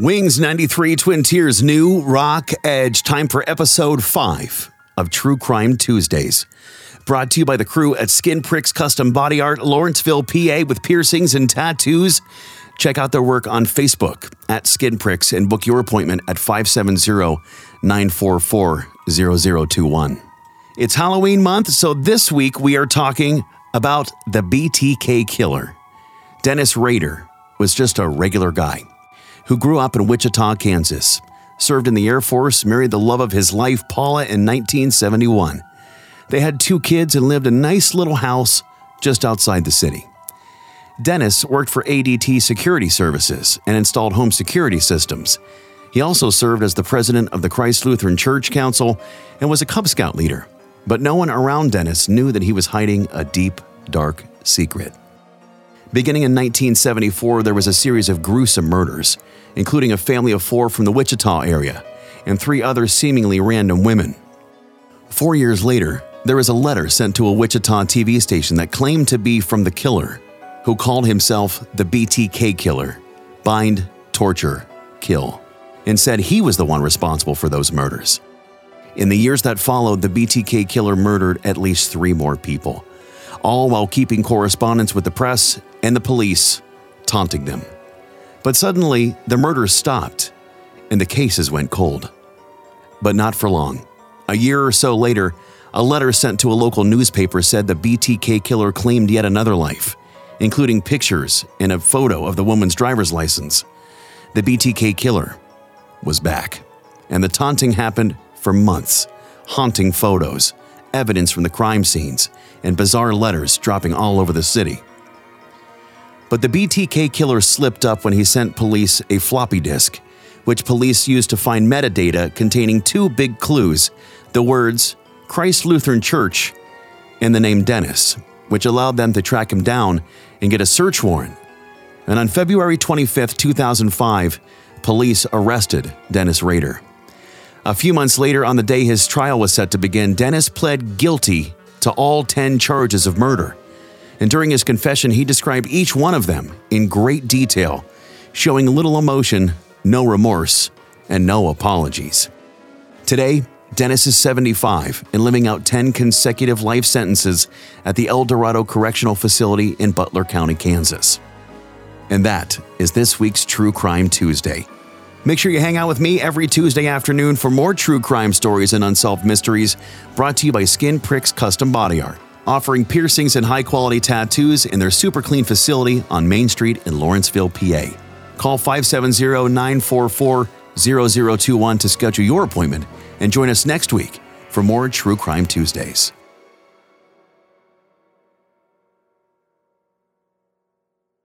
Wings 93 Twin Tiers new Rock Edge. Time for episode 5 of True Crime Tuesdays. Brought to you by the crew at Skin Pricks Custom Body Art, Lawrenceville, PA, with piercings and tattoos. Check out their work on Facebook at Skin Pricks and book your appointment at 570 944 0021. It's Halloween month, so this week we are talking about the BTK killer. Dennis Rader was just a regular guy who grew up in Wichita, Kansas, served in the Air Force, married the love of his life, Paula, in 1971. They had two kids and lived a nice little house just outside the city. Dennis worked for ADT Security Services and installed home security systems. He also served as the president of the Christ Lutheran Church Council and was a Cub Scout leader. But no one around Dennis knew that he was hiding a deep, dark secret. Beginning in 1974, there was a series of gruesome murders, including a family of four from the Wichita area and three other seemingly random women. Four years later, there was a letter sent to a Wichita TV station that claimed to be from the killer, who called himself the BTK Killer bind, torture, kill, and said he was the one responsible for those murders. In the years that followed, the BTK Killer murdered at least three more people, all while keeping correspondence with the press and the police, taunting them. But suddenly, the murders stopped and the cases went cold. But not for long. A year or so later, a letter sent to a local newspaper said the BTK killer claimed yet another life, including pictures and a photo of the woman's driver's license. The BTK killer was back, and the taunting happened for months, haunting photos, evidence from the crime scenes, and bizarre letters dropping all over the city. But the BTK killer slipped up when he sent police a floppy disk, which police used to find metadata containing two big clues the words Christ Lutheran Church and the name Dennis, which allowed them to track him down and get a search warrant. And on February 25, 2005, police arrested Dennis Rader. A few months later, on the day his trial was set to begin, Dennis pled guilty to all 10 charges of murder and during his confession, he described each one of them in great detail, showing little emotion, no remorse, and no apologies. Today, Dennis is 75 and living out 10 consecutive life sentences at the El Dorado Correctional Facility in Butler County, Kansas. And that is this week's True Crime Tuesday. Make sure you hang out with me every Tuesday afternoon for more true crime stories and unsolved mysteries brought to you by Skin Pricks Custom Body Art offering piercings and high quality tattoos in their super clean facility on Main Street in Lawrenceville, PA. Call 570 944 0021 to schedule your appointment and join us next week for more True Crime Tuesdays.